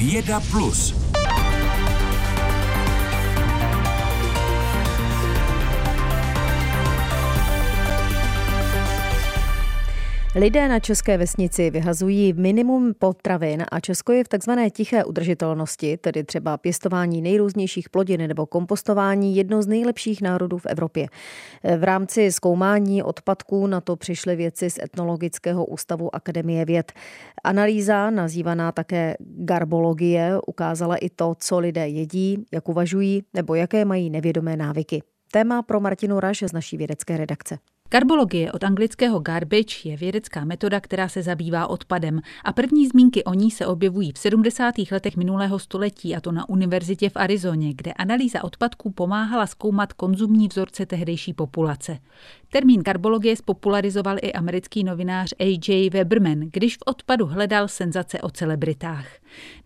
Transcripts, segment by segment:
Věda Plus. Lidé na české vesnici vyhazují minimum potravin a Česko je v takzvané tiché udržitelnosti, tedy třeba pěstování nejrůznějších plodin nebo kompostování, jedno z nejlepších národů v Evropě. V rámci zkoumání odpadků na to přišly věci z Etnologického ústavu Akademie věd. Analýza, nazývaná také garbologie, ukázala i to, co lidé jedí, jak uvažují nebo jaké mají nevědomé návyky. Téma pro Martinu Raš z naší vědecké redakce. Karbologie od anglického garbage je vědecká metoda, která se zabývá odpadem a první zmínky o ní se objevují v 70. letech minulého století a to na univerzitě v Arizoně, kde analýza odpadků pomáhala zkoumat konzumní vzorce tehdejší populace. Termín karbologie spopularizoval i americký novinář A.J. Weberman, když v odpadu hledal senzace o celebritách.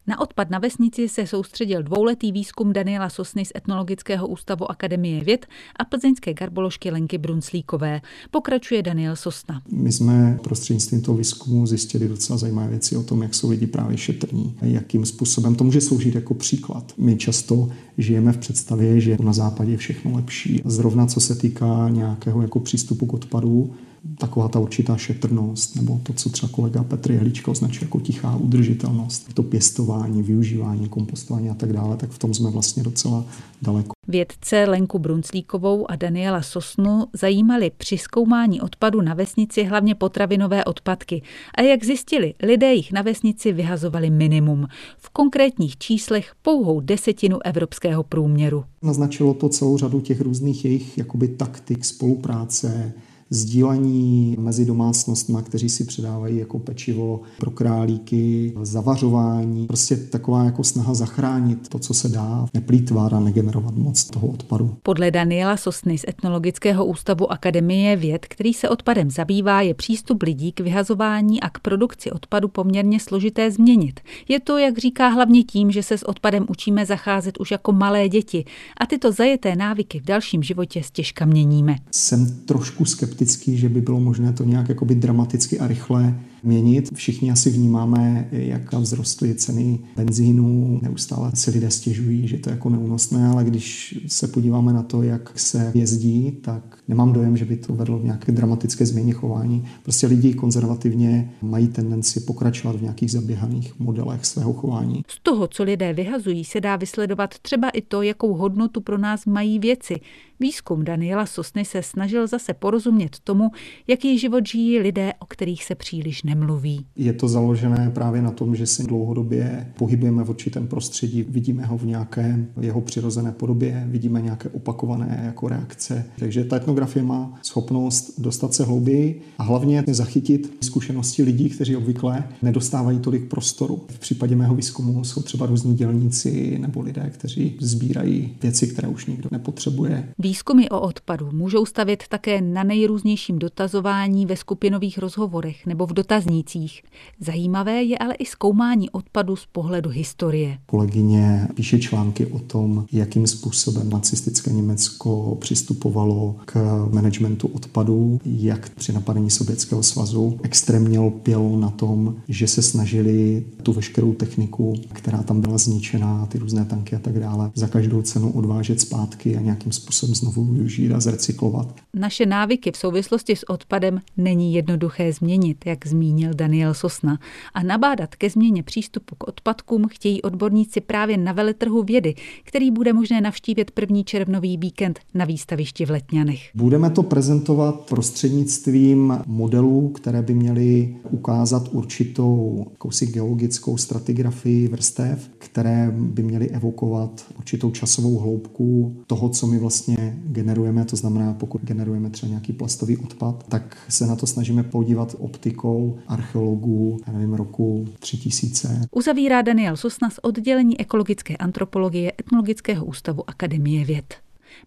Na odpad na vesnici se soustředil dvouletý výzkum Daniela Sosny z Etnologického ústavu Akademie věd a plzeňské garboložky Lenky Brunslíkové. Pokračuje Daniel Sosna. My jsme prostřednictvím toho výzkumu zjistili docela zajímavé věci o tom, jak jsou lidi právě šetrní, jakým způsobem to může sloužit jako příklad. My často žijeme v představě, že na západě je všechno lepší. Zrovna co se týká nějakého jako přístupu k odpadu, taková ta určitá šetrnost, nebo to, co třeba kolega Petr Jehlička označuje jako tichá udržitelnost, to pěstování, využívání, kompostování a tak dále, tak v tom jsme vlastně docela daleko. Vědce Lenku Brunclíkovou a Daniela Sosnu zajímali při zkoumání odpadu na vesnici hlavně potravinové odpadky. A jak zjistili, lidé jich na vesnici vyhazovali minimum. V konkrétních číslech pouhou desetinu evropského průměru. Naznačilo to celou řadu těch různých jejich jakoby taktik spolupráce, sdílení mezi domácnostmi, kteří si předávají jako pečivo pro králíky, zavařování, prostě taková jako snaha zachránit to, co se dá, neplýtvat a negenerovat moc toho odpadu. Podle Daniela Sosny z Etnologického ústavu Akademie věd, který se odpadem zabývá, je přístup lidí k vyhazování a k produkci odpadu poměrně složité změnit. Je to, jak říká, hlavně tím, že se s odpadem učíme zacházet už jako malé děti a tyto zajeté návyky v dalším životě stěžka měníme. Jsem trošku skeptický skeptický, že by bylo možné to nějak jakoby dramaticky a rychle měnit. Všichni asi vnímáme, jak vzrostly ceny benzínu, neustále si lidé stěžují, že to je jako neúnosné, ale když se podíváme na to, jak se jezdí, tak nemám dojem, že by to vedlo k nějaké dramatické změně chování. Prostě lidi konzervativně mají tendenci pokračovat v nějakých zaběhaných modelech svého chování. Z toho, co lidé vyhazují, se dá vysledovat třeba i to, jakou hodnotu pro nás mají věci. Výzkum Daniela Sosny se snažil zase porozumět tomu, jaký život žijí lidé, o kterých se příliš nemluví. Je to založené právě na tom, že se dlouhodobě pohybujeme v určitém prostředí, vidíme ho v nějaké jeho přirozené podobě, vidíme nějaké opakované jako reakce. Takže ta etnografie má schopnost dostat se hlouběji a hlavně zachytit zkušenosti lidí, kteří obvykle nedostávají tolik prostoru. V případě mého výzkumu jsou třeba různí dělníci nebo lidé, kteří sbírají věci, které už nikdo nepotřebuje. Výzkumy o odpadu můžou stavit také na nejrůznějším dotazování ve skupinových rozhovorech nebo v dotaznících. Zajímavé je ale i zkoumání odpadu z pohledu historie. Kolegyně píše články o tom, jakým způsobem nacistické Německo přistupovalo k managementu odpadů, jak při napadení Sovětského svazu extrémně lpělo na tom, že se snažili tu veškerou techniku, která tam byla zničená, ty různé tanky a tak dále, za každou cenu odvážet zpátky a nějakým způsobem znovu využít a zrecyklovat. Naše návyky v souvislosti s odpadem není jednoduché změnit, jak zmínil Daniel Sosna. A nabádat ke změně přístupu k odpadkům chtějí odborníci právě na veletrhu vědy, který bude možné navštívit první červnový víkend na výstavišti v Letňanech. Budeme to prezentovat prostřednictvím modelů, které by měly ukázat určitou kousí geologickou stratigrafii vrstev, které by měly evokovat určitou časovou hloubku toho, co my vlastně generujeme. To znamená, pokud generujeme třeba nějaký plastový odpad, tak se na to snažíme podívat optikou archeologů, já nevím, roku 3000. Uzavírá Daniel Sosna z oddělení ekologické antropologie Etnologického ústavu Akademie věd.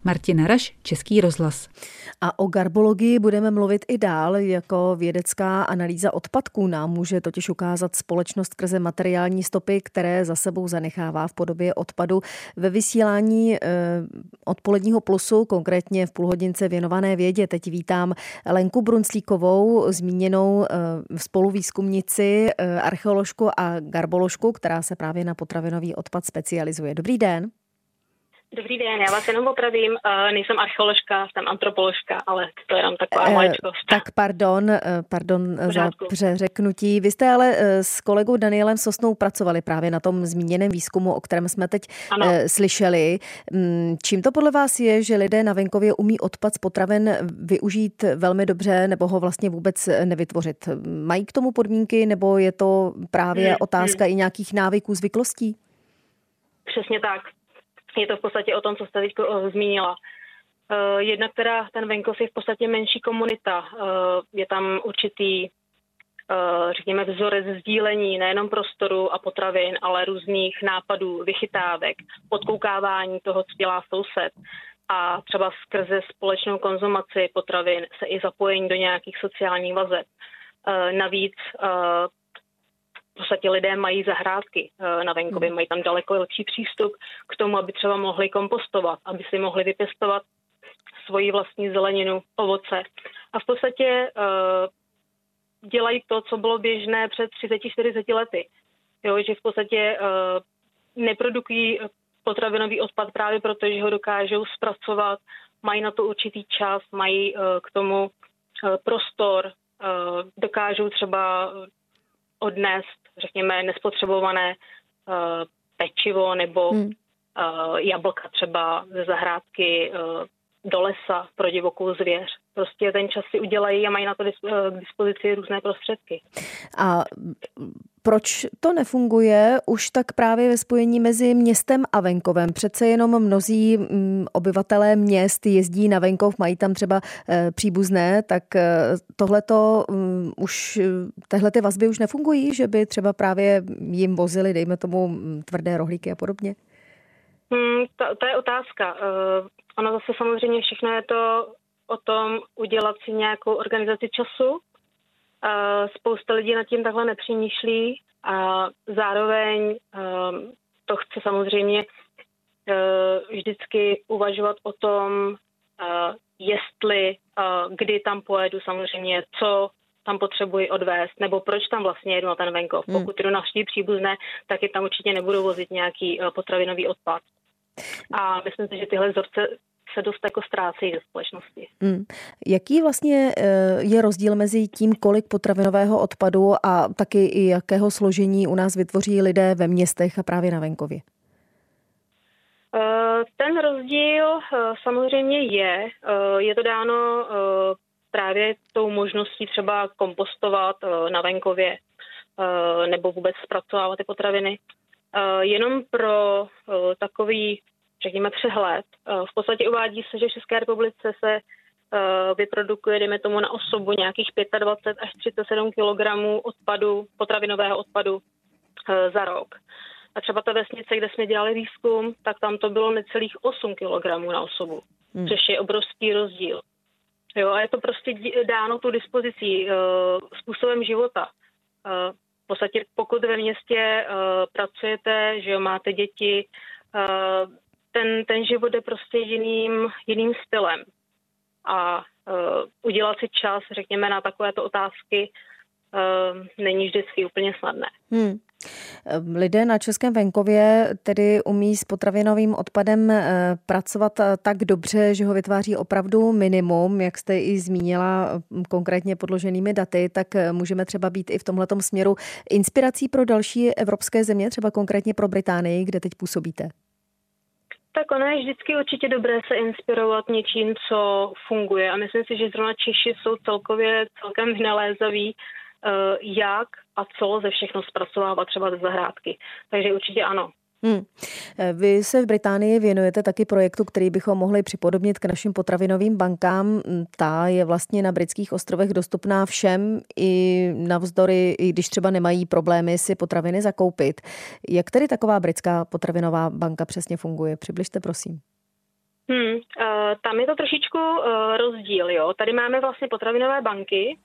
Martina Raš, Český rozhlas. A o garbologii budeme mluvit i dál, jako vědecká analýza odpadků nám může totiž ukázat společnost skrze materiální stopy, které za sebou zanechává v podobě odpadu. Ve vysílání eh, odpoledního plusu, konkrétně v půlhodince věnované vědě, teď vítám Lenku Brunclíkovou, zmíněnou eh, spoluvýzkumnici, eh, archeoložku a garboložku, která se právě na potravinový odpad specializuje. Dobrý den. Dobrý den, já vás jenom opravím, uh, nejsem archeoložka, jsem antropoložka, ale to je jenom taková maličkost. Tak pardon, eh, pardon za přeřeknutí. Vy jste ale eh, s kolegou Danielem Sosnou pracovali právě na tom zmíněném výzkumu, o kterém jsme teď ano. slyšeli. Mm, čím to podle vás je, že lidé na venkově umí odpad z potravin využít velmi dobře nebo ho vlastně vůbec nevytvořit? Mají k tomu podmínky nebo je to právě hmm, otázka hmm. i nějakých návyků, zvyklostí? Přesně tak je to v podstatě o tom, co jste teď eh, zmínila. Eh, jedna, která ten venkov je v podstatě menší komunita. Eh, je tam určitý, řekněme, vzorec sdílení nejenom prostoru a potravin, ale různých nápadů, vychytávek, podkoukávání toho, co dělá soused a třeba skrze společnou konzumaci potravin se i zapojení do nějakých sociálních vazeb. Navíc podstatě lidé mají zahrádky eh, na venkově, hmm. mají tam daleko lepší přístup k tomu, aby třeba mohli kompostovat, aby si mohli vypěstovat svoji vlastní zeleninu, ovoce. A v podstatě uh, dělají to, co bylo běžné před 30-40 lety. Jo, že v podstatě uh, neprodukují potravinový odpad právě proto, že ho dokážou zpracovat, mají na to určitý čas, mají uh, k tomu uh, prostor, uh, dokážou třeba odnést řekněme, nespotřebované uh, pečivo nebo hmm. uh, jablka třeba ze zahrádky uh, do lesa pro divokou zvěř. Prostě ten čas si udělají a mají na to k dispozici různé prostředky. A proč to nefunguje už tak právě ve spojení mezi městem a venkovem? Přece jenom mnozí mm, obyvatelé měst jezdí na venkov, mají tam třeba eh, příbuzné, tak eh, tohleto mm, už, tehle ty vazby už nefungují, že by třeba právě jim vozili, dejme tomu, mm, tvrdé rohlíky a podobně? Hmm, to, to je otázka. Uh, ono zase samozřejmě všechno je to o tom udělat si nějakou organizaci času, Spousta lidí nad tím takhle nepřemýšlí a zároveň ehm, to chce samozřejmě eh, vždycky uvažovat o tom, eh, jestli, eh, kdy tam pojedu samozřejmě, co tam potřebuji odvést, nebo proč tam vlastně jedu na ten venkov. Hmm. Pokud jdu navštívit příbuzné, tak je tam určitě nebudu vozit nějaký potravinový odpad. A myslím si, že tyhle vzorce se dost jako ztrácí ze společnosti. Hmm. Jaký vlastně eh, je rozdíl mezi tím, kolik potravinového odpadu a taky i jakého složení u nás vytvoří lidé ve městech a právě na venkově? Eh, ten rozdíl eh, samozřejmě je. Je to dáno právě tou možností třeba kompostovat na venkově nebo vůbec zpracovávat ty potraviny. Jenom pro takový řekněme, přehled. Eh, v podstatě uvádí se, že v České republice se eh, vyprodukuje, dejme tomu, na osobu nějakých 25 až 37 kg odpadu, potravinového odpadu eh, za rok. A třeba ta vesnice, kde jsme dělali výzkum, tak tam to bylo necelých 8 kg na osobu, hmm. což je obrovský rozdíl. Jo, a je to prostě dáno tu dispozicí, způsobem života. Podstatě pokud ve městě pracujete, že jo, máte děti, ten, ten život je prostě jiným, jiným stylem. A uh, udělat si čas, řekněme, na takovéto otázky uh, není vždycky úplně snadné. Hmm. Lidé na českém venkově tedy umí s potravinovým odpadem eh, pracovat tak dobře, že ho vytváří opravdu minimum, jak jste i zmínila konkrétně podloženými daty, tak můžeme třeba být i v tomhletom směru inspirací pro další evropské země, třeba konkrétně pro Británii, kde teď působíte. Tak ono je vždycky určitě dobré se inspirovat něčím, co funguje. A myslím si, že zrovna Češi jsou celkově celkem vynalézaví, eh, jak a co ze všechno zpracovávat třeba ze zahrádky. Takže určitě ano. Hmm. Vy se v Británii věnujete taky projektu, který bychom mohli připodobnit k našim potravinovým bankám. Ta je vlastně na britských ostrovech dostupná všem i navzdory, i když třeba nemají problémy si potraviny zakoupit. Jak tedy taková britská potravinová banka přesně funguje? Přibližte, prosím. Hmm, uh, tam je to trošičku rozdíl. Jo. Tady máme vlastně potravinové banky,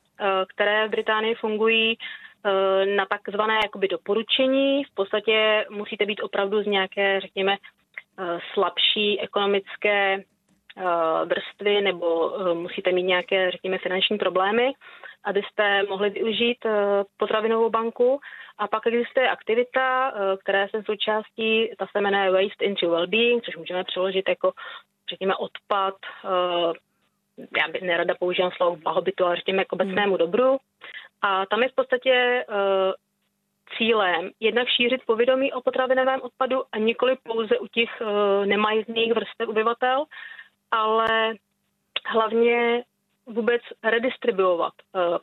které v Británii fungují uh, na takzvané jakoby doporučení. V podstatě musíte být opravdu z nějaké, řekněme, uh, slabší ekonomické vrstvy nebo musíte mít nějaké, řekněme, finanční problémy, abyste mohli využít potravinovou banku. A pak existuje aktivita, která jsem součástí, ta se jmenuje Waste into Wellbeing, což můžeme přeložit jako řekněme, odpad, eh, já bych nerada používám slovo blahobytu, ale řekněme k obecnému dobru. A tam je v podstatě eh, cílem jednak šířit povědomí o potravinovém odpadu a nikoli pouze u těch eh, nemajízných vrstev obyvatel, ale hlavně vůbec redistribuovat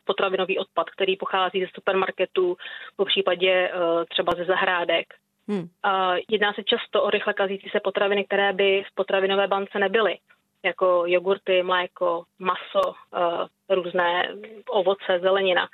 potravinový odpad, který pochází ze supermarketů, po případě třeba ze zahrádek. Hmm. Uh, jedná se často o rychle kazící se potraviny, které by v potravinové bance nebyly, jako jogurty, mléko, maso, uh, různé ovoce, zelenina.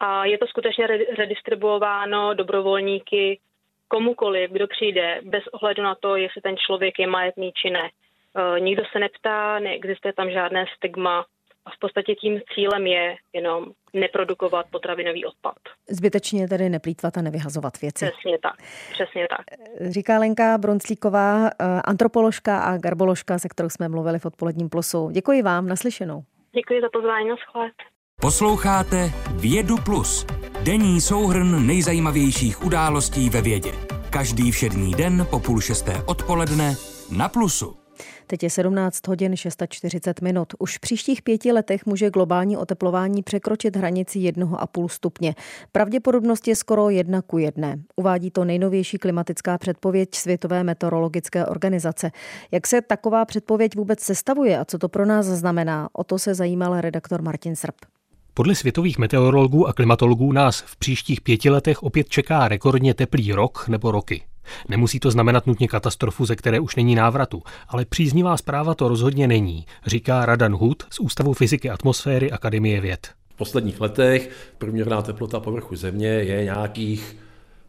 A je to skutečně redistribuováno dobrovolníky komukoliv, kdo přijde, bez ohledu na to, jestli ten člověk je majetný či ne. Uh, nikdo se neptá, neexistuje tam žádné stigma, a v podstatě tím cílem je jenom neprodukovat potravinový odpad. Zbytečně tedy neplýtvat a nevyhazovat věci. Přesně tak, přesně tak. Říká Lenka Bronclíková, eh, antropoložka a garboložka, se kterou jsme mluvili v odpoledním plusu. Děkuji vám, naslyšenou. Děkuji za pozvání, na schvád. Posloucháte Vědu Plus, denní souhrn nejzajímavějších událostí ve vědě. Každý všední den po půl šesté odpoledne na Plusu. Teď je 17 hodin 640 minut. Už v příštích pěti letech může globální oteplování překročit hranici 1,5 stupně. Pravděpodobnost je skoro jedna ku jedné. Uvádí to nejnovější klimatická předpověď Světové meteorologické organizace. Jak se taková předpověď vůbec sestavuje a co to pro nás znamená? O to se zajímal redaktor Martin Srb. Podle světových meteorologů a klimatologů nás v příštích pěti letech opět čeká rekordně teplý rok nebo roky. Nemusí to znamenat nutně katastrofu, ze které už není návratu, ale příznivá zpráva to rozhodně není, říká Radan Hud z Ústavu fyziky atmosféry Akademie věd. V posledních letech průměrná teplota povrchu Země je nějakých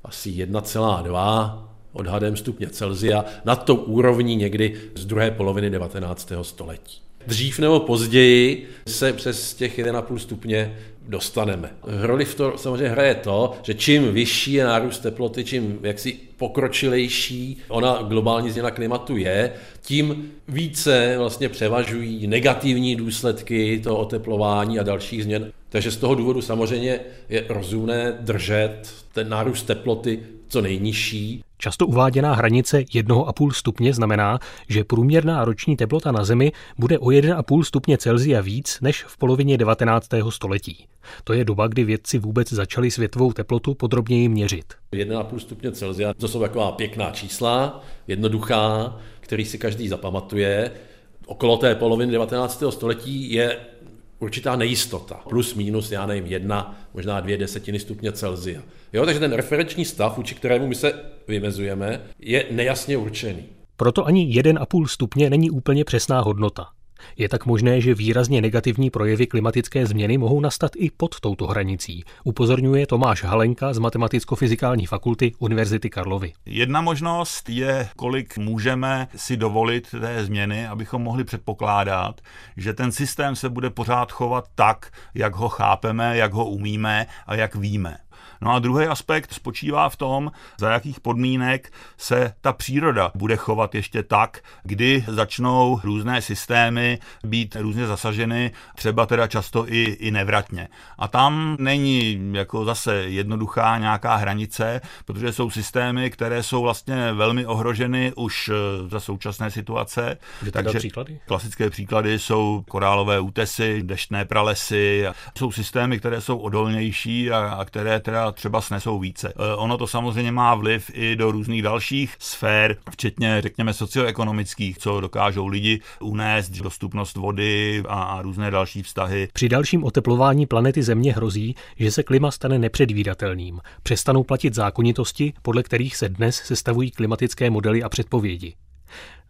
asi 1,2 odhadem stupně Celzia nad tou úrovní někdy z druhé poloviny 19. století. Dřív nebo později se přes těch 1,5 stupně dostaneme. Roli v to samozřejmě hraje to, že čím vyšší je nárůst teploty, čím jaksi pokročilejší ona globální změna klimatu je, tím více vlastně převažují negativní důsledky toho oteplování a dalších změn. Takže z toho důvodu samozřejmě je rozumné držet ten nárůst teploty co nejnižší. Často uváděná hranice 1,5 stupně znamená, že průměrná roční teplota na Zemi bude o 1,5 stupně Celzia víc než v polovině 19. století. To je doba, kdy vědci vůbec začali světovou teplotu podrobněji měřit. 1,5 stupně Celzia, to jsou taková pěkná čísla, jednoduchá, který si každý zapamatuje. Okolo té poloviny 19. století je určitá nejistota. Plus, minus, já nevím, jedna, možná dvě desetiny stupně Celzia. Jo, takže ten referenční stav, vůči kterému my se vymezujeme, je nejasně určený. Proto ani 1,5 stupně není úplně přesná hodnota. Je tak možné, že výrazně negativní projevy klimatické změny mohou nastat i pod touto hranicí, upozorňuje Tomáš Halenka z Matematicko-fyzikální fakulty Univerzity Karlovy. Jedna možnost je, kolik můžeme si dovolit té změny, abychom mohli předpokládat, že ten systém se bude pořád chovat tak, jak ho chápeme, jak ho umíme a jak víme. No a druhý aspekt spočívá v tom, za jakých podmínek se ta příroda bude chovat ještě tak, kdy začnou různé systémy být různě zasaženy, třeba teda často i, i nevratně. A tam není jako zase jednoduchá nějaká hranice, protože jsou systémy, které jsou vlastně velmi ohroženy už eh, za současné situace. Takže příklady? klasické příklady jsou korálové útesy, deštné pralesy, jsou systémy, které jsou odolnější a, a které teda třeba snesou více. E, ono to samozřejmě má vliv i do různých dalších sfér, včetně, řekněme, socioekonomických, co dokážou lidi unést, dostupnost vody a, a různé další vztahy. Při dalším oteplování planety Země hrozí, že se klima stane nepředvídatelným. Přestanou platit zákonitosti, podle kterých se dnes sestavují klimatické modely a předpovědi.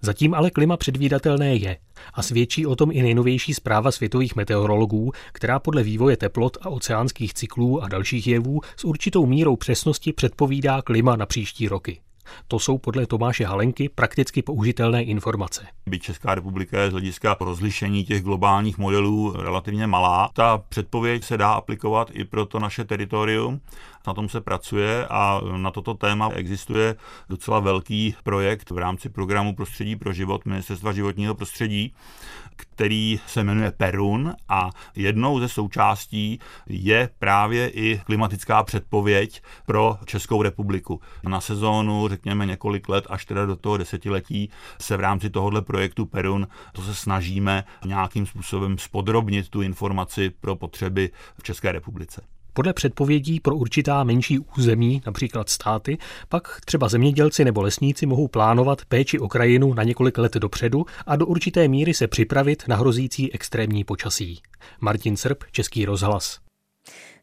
Zatím ale klima předvídatelné je a svědčí o tom i nejnovější zpráva světových meteorologů, která podle vývoje teplot a oceánských cyklů a dalších jevů s určitou mírou přesnosti předpovídá klima na příští roky. To jsou podle Tomáše Halenky prakticky použitelné informace. Byť Česká republika je z hlediska rozlišení těch globálních modelů relativně malá, ta předpověď se dá aplikovat i pro to naše teritorium. Na tom se pracuje a na toto téma existuje docela velký projekt v rámci programu Prostředí pro život Ministerstva životního prostředí, který se jmenuje Perun a jednou ze součástí je právě i klimatická předpověď pro Českou republiku. Na sezónu, řekněme několik let, až teda do toho desetiletí se v rámci tohohle projektu Perun to se snažíme nějakým způsobem spodrobnit tu informaci pro potřeby v České republice. Podle předpovědí pro určitá menší území, například státy, pak třeba zemědělci nebo lesníci mohou plánovat péči o krajinu na několik let dopředu a do určité míry se připravit na hrozící extrémní počasí. Martin Srb, Český rozhlas.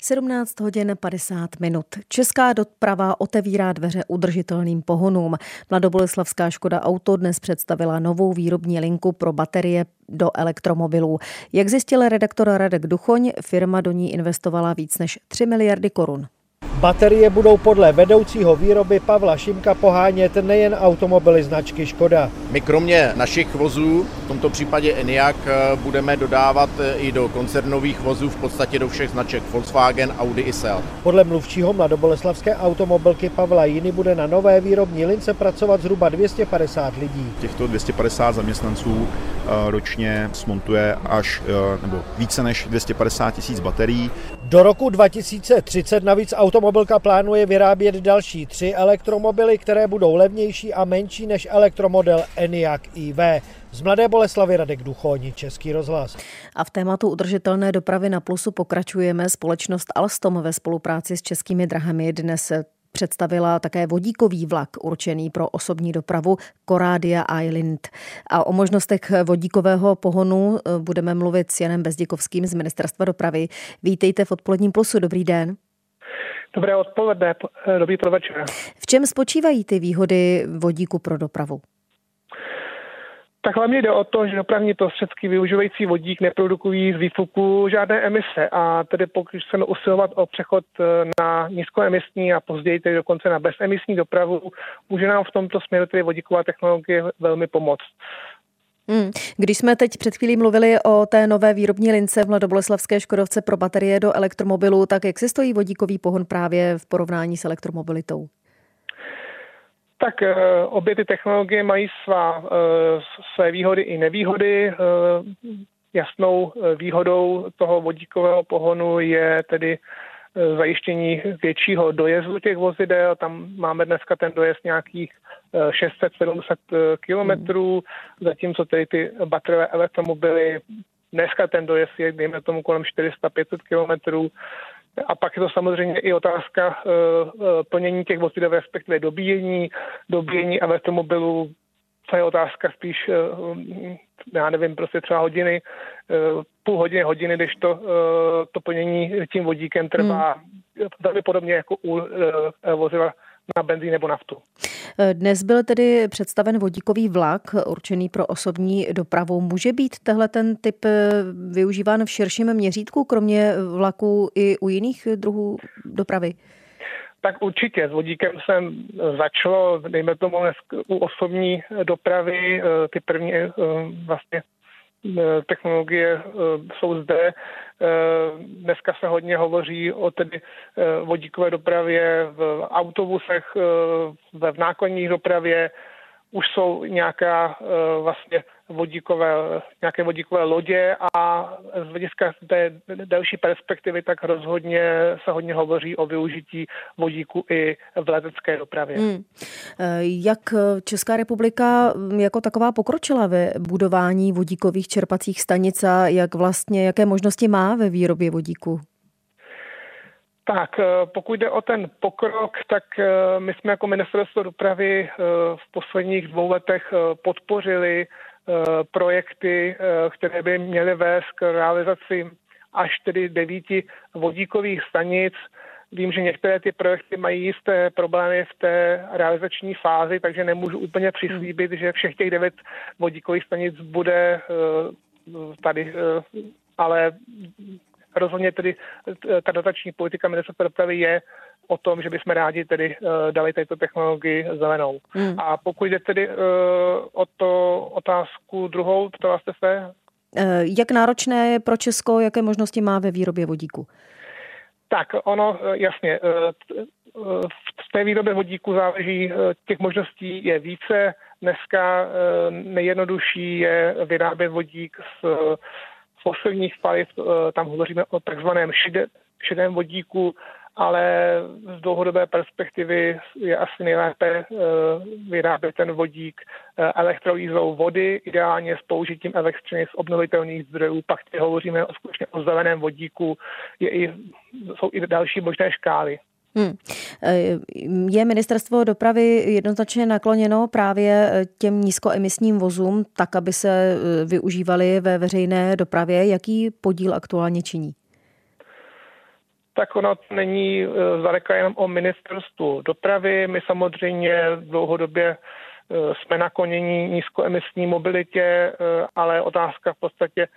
17 hodin 50 minut. Česká doprava otevírá dveře udržitelným pohonům. Mladoboleslavská Škoda Auto dnes představila novou výrobní linku pro baterie do elektromobilů. Jak zjistil redaktor Radek Duchoň, firma do ní investovala víc než 3 miliardy korun. Baterie budou podle vedoucího výroby Pavla Šimka pohánět nejen automobily značky Škoda. My kromě našich vozů, v tomto případě Eniak, budeme dodávat i do koncernových vozů v podstatě do všech značek Volkswagen, Audi i Seat. Podle mluvčího mladoboleslavské automobilky Pavla Jiny bude na nové výrobní lince pracovat zhruba 250 lidí. Těchto 250 zaměstnanců ročně smontuje až nebo více než 250 tisíc baterií. Do roku 2030 navíc automobilka plánuje vyrábět další tři elektromobily, které budou levnější a menší než elektromodel Enyaq iV. Z Mladé Boleslavy Radek Duchoni, Český rozhlas. A v tématu udržitelné dopravy na plusu pokračujeme. Společnost Alstom ve spolupráci s českými drahami dnes představila také vodíkový vlak určený pro osobní dopravu Coradia Island. A o možnostech vodíkového pohonu eh, budeme mluvit s Janem Bezděkovským z Ministerstva dopravy. Vítejte v odpoledním plusu. Dobrý den. Dobré odpoledne, eh, dobrý podvečer. V čem spočívají ty výhody vodíku pro dopravu? Tak hlavně jde o to, že dopravní prostředky využívající vodík neprodukují z výfuku žádné emise a tedy pokud chceme usilovat o přechod eh, na nízkoemisní a později tedy dokonce na bezemisní dopravu, může nám v tomto směru tedy vodíková technologie velmi pomoct. Hmm. Když jsme teď před chvílí mluvili o té nové výrobní lince v Mladoboleslavské Škodovce pro baterie do elektromobilů, tak jak se stojí vodíkový pohon právě v porovnání s elektromobilitou? Tak eh, obě ty technologie mají svá, eh, své výhody i nevýhody. Eh, jasnou výhodou toho vodíkového pohonu je tedy zajištění většího dojezdu těch vozidel. Tam máme dneska ten dojezd nějakých 670 kilometrů, zatímco tedy ty bateriové elektromobily dneska ten dojezd je, dejme tomu, kolem 400-500 kilometrů. A pak je to samozřejmě i otázka plnění těch vozidel, respektive dobíjení, dobíjení elektromobilů, to je otázka spíš, uh, já nevím, prostě třeba hodiny, uh, půl hodiny, hodiny, když to, uh, to plnění tím vodíkem trvá hmm. velmi podobně jako u vozidla na benzín nebo naftu. Dnes byl tedy představen vodíkový vlak určený pro osobní dopravu. Může být tehle ten typ eh, využíván v širším měřítku, kromě vlaků i u jiných druhů dopravy? Tak určitě. S vodíkem jsem začalo, dejme tomu, u osobní dopravy. Eh, ty první eh, vlastně technologie jsou zde. Dneska se hodně hovoří o tedy vodíkové dopravě v autobusech, ve nákladní dopravě. Už jsou nějaká vlastně vodíkové, nějaké vodíkové lodě a z hlediska té další perspektivy tak rozhodně se hodně hovoří o využití vodíku i v letecké dopravě. Hmm. Jak Česká republika jako taková pokročila ve budování vodíkových čerpacích stanic a jak vlastně, jaké možnosti má ve výrobě vodíku? Tak, pokud jde o ten pokrok, tak my jsme jako ministerstvo dopravy v posledních dvou letech podpořili Eh, projekty, eh, které by měly vést k realizaci až tedy devíti vodíkových stanic. Vím, že některé ty projekty mají jisté problémy v té realizační fázi, takže nemůžu úplně přislíbit, že všech těch devět vodíkových stanic bude eh, tady, ale rozhodně tedy ta dotační politika ministerstva dopravy je o tom, že bychom rádi tedy uh, dali této technologii zelenou. Hmm. A pokud jde tedy uh, o to otázku druhou, ptala jste se? Jak náročné je pro Česko, jaké možnosti má ve výrobě vodíku? Tak ono, jasně, v té výrobě vodíku záleží, těch možností je více. Dneska nejjednodušší je vyrábět vodík z fosilních paliv, tam hovoříme o takzvaném šedém vodíku, ale z dlouhodobé perspektivy je asi nejlépe eh, vyrábět ten vodík eh, elektrolýzou vody, ideálně s použitím elektřiny z obnovitelných zdrojů. Pak hovoříme o skutečně o zeleném vodíku, je i, jsou i další možné škály. Hmm. Eh, je ministerstvo dopravy jednoznačně nakloněno právě těm nízkoemisním vozům, tak aby se využívaly ve veřejné dopravě. Jaký podíl aktuálně činí? tak ono není eh, zdaleka jenom o ministerstvu dopravy. My samozřejmě dlouhodobě eh, jsme naklonění nízkoemisní mobilitě, eh, ale otázka v podstatě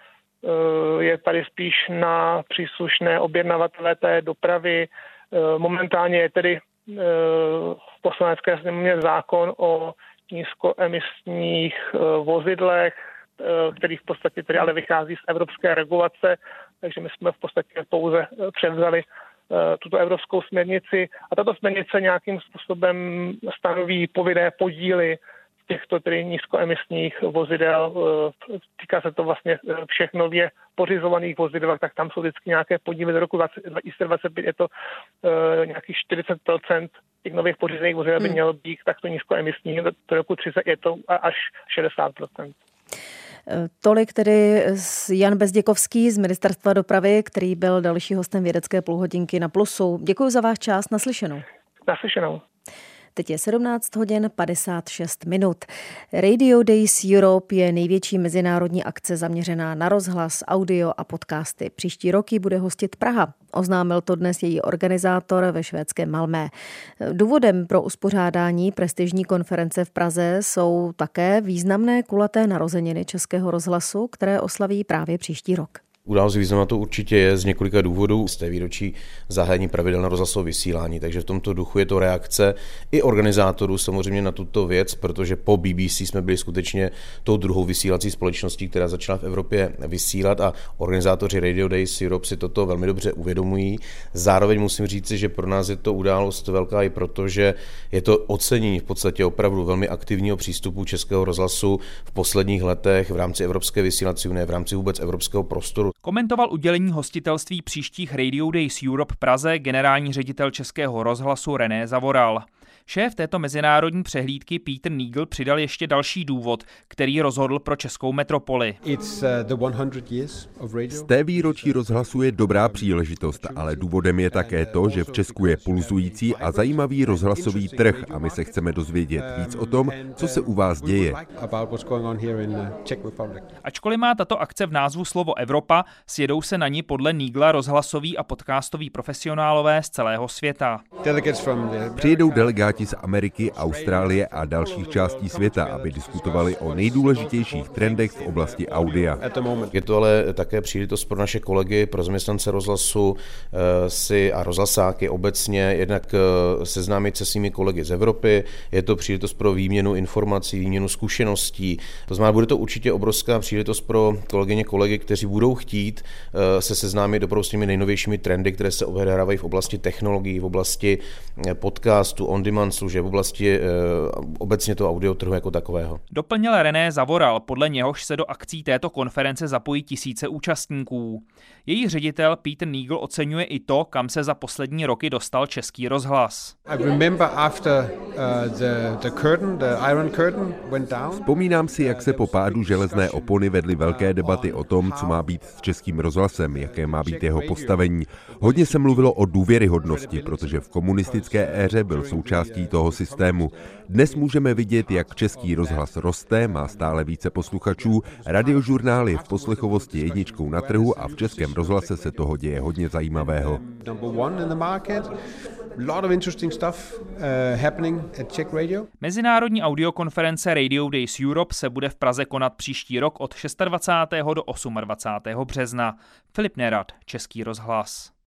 je tady spíš na příslušné objednavatele té dopravy. Momentálně je tedy v poslanecké sněmovně zákon o nízkoemisních vozidlech, který v podstatě tedy ale vychází z evropské regulace takže my jsme v podstatě pouze eh, převzali eh, tuto evropskou směrnici. A tato směrnice nějakým způsobem stanoví povinné podíly těchto tedy nízkoemisních vozidel. Eh, týká se to vlastně všech nově pořizovaných vozidel, tak tam jsou vždycky nějaké podíly. Do roku 2025 je to nějakých 40% těch nových pořízených vozidel by hmm. mělo být takto nízkoemisní. Do roku 30 je to až 60% Tolik tedy Jan Bezděkovský z Ministerstva dopravy, který byl další hostem vědecké půlhodinky na Plusu. Děkuji za váš čas, naslyšenou. Naslyšenou. Teď je 17 hodin 56 minut. Radio Days Europe je největší mezinárodní akce zaměřená na rozhlas, audio a podcasty. Příští roky bude hostit Praha. Oznámil to dnes její organizátor ve švédském Malmé. Důvodem pro uspořádání prestižní konference v Praze jsou také významné kulaté narozeniny Českého rozhlasu, které oslaví právě příští rok. Událost významná to určitě je z několika důvodů. Z té výročí zahájení pravidelného rozhlasového vysílání, takže v tomto duchu je to reakce i organizátorů samozřejmě na tuto věc, protože po BBC jsme byli skutečně tou druhou vysílací společností, která začala v Evropě vysílat a organizátoři Radio Days Europe si toto velmi dobře uvědomují. Zároveň musím říct, že pro nás je to událost velká i proto, že je to ocenění v podstatě opravdu velmi aktivního přístupu Českého rozhlasu v posledních letech v rámci Evropské vysílací unie, v rámci vůbec evropského prostoru. Komentoval udělení hostitelství příštích Radio Days Europe Praze generální ředitel Českého rozhlasu René Zavoral. Šéf této mezinárodní přehlídky Peter Niegel přidal ještě další důvod, který rozhodl pro českou metropoli. Z té výročí rozhlasu je dobrá příležitost, ale důvodem je také to, že v Česku je pulzující a zajímavý rozhlasový trh a my se chceme dozvědět víc o tom, co se u vás děje. Ačkoliv má tato akce v názvu slovo Evropa, sjedou se na ní podle Nígla rozhlasoví a podcastoví profesionálové z celého světa. Přijedou delegáti delegáti z Ameriky, Austrálie a dalších částí světa, aby diskutovali o nejdůležitějších trendech v oblasti audia. Je to ale také příležitost pro naše kolegy, pro zaměstnance rozhlasu eh, si a rozhlasáky obecně jednak eh, seznámit se svými kolegy z Evropy. Je to příležitost pro výměnu informací, výměnu zkušeností. To znamená, bude to určitě obrovská příležitost pro kolegyně, kolegy, kteří budou chtít eh, se seznámit opravdu s těmi nejnovějšími trendy, které se odehrávají v oblasti technologií, v oblasti podcastu, on demand služeb v oblasti e, obecně toho audiotrhu jako takového. Doplnil René Zavoral, podle něhož se do akcí této konference zapojí tisíce účastníků. Její ředitel Peter Niegel oceňuje i to, kam se za poslední roky dostal český rozhlas. Uh, Vzpomínám si, jak se po pádu železné opony vedly velké debaty o tom, co má být s českým rozhlasem, jaké má být jeho postavení. Hodně se mluvilo o důvěryhodnosti, protože v komunistické éře byl součástí součástí toho systému. Dnes můžeme vidět, jak český rozhlas roste, má stále více posluchačů, radiožurnál je v poslechovosti jedničkou na trhu a v českém rozhlase se toho děje hodně zajímavého. lot of interesting stuff uh, happening at Czech Radio. Mezinárodní audiokonference Radio Days Europe se bude v Praze konat příští rok od 26. do 28. března. Filip Nerad, Český rozhlas.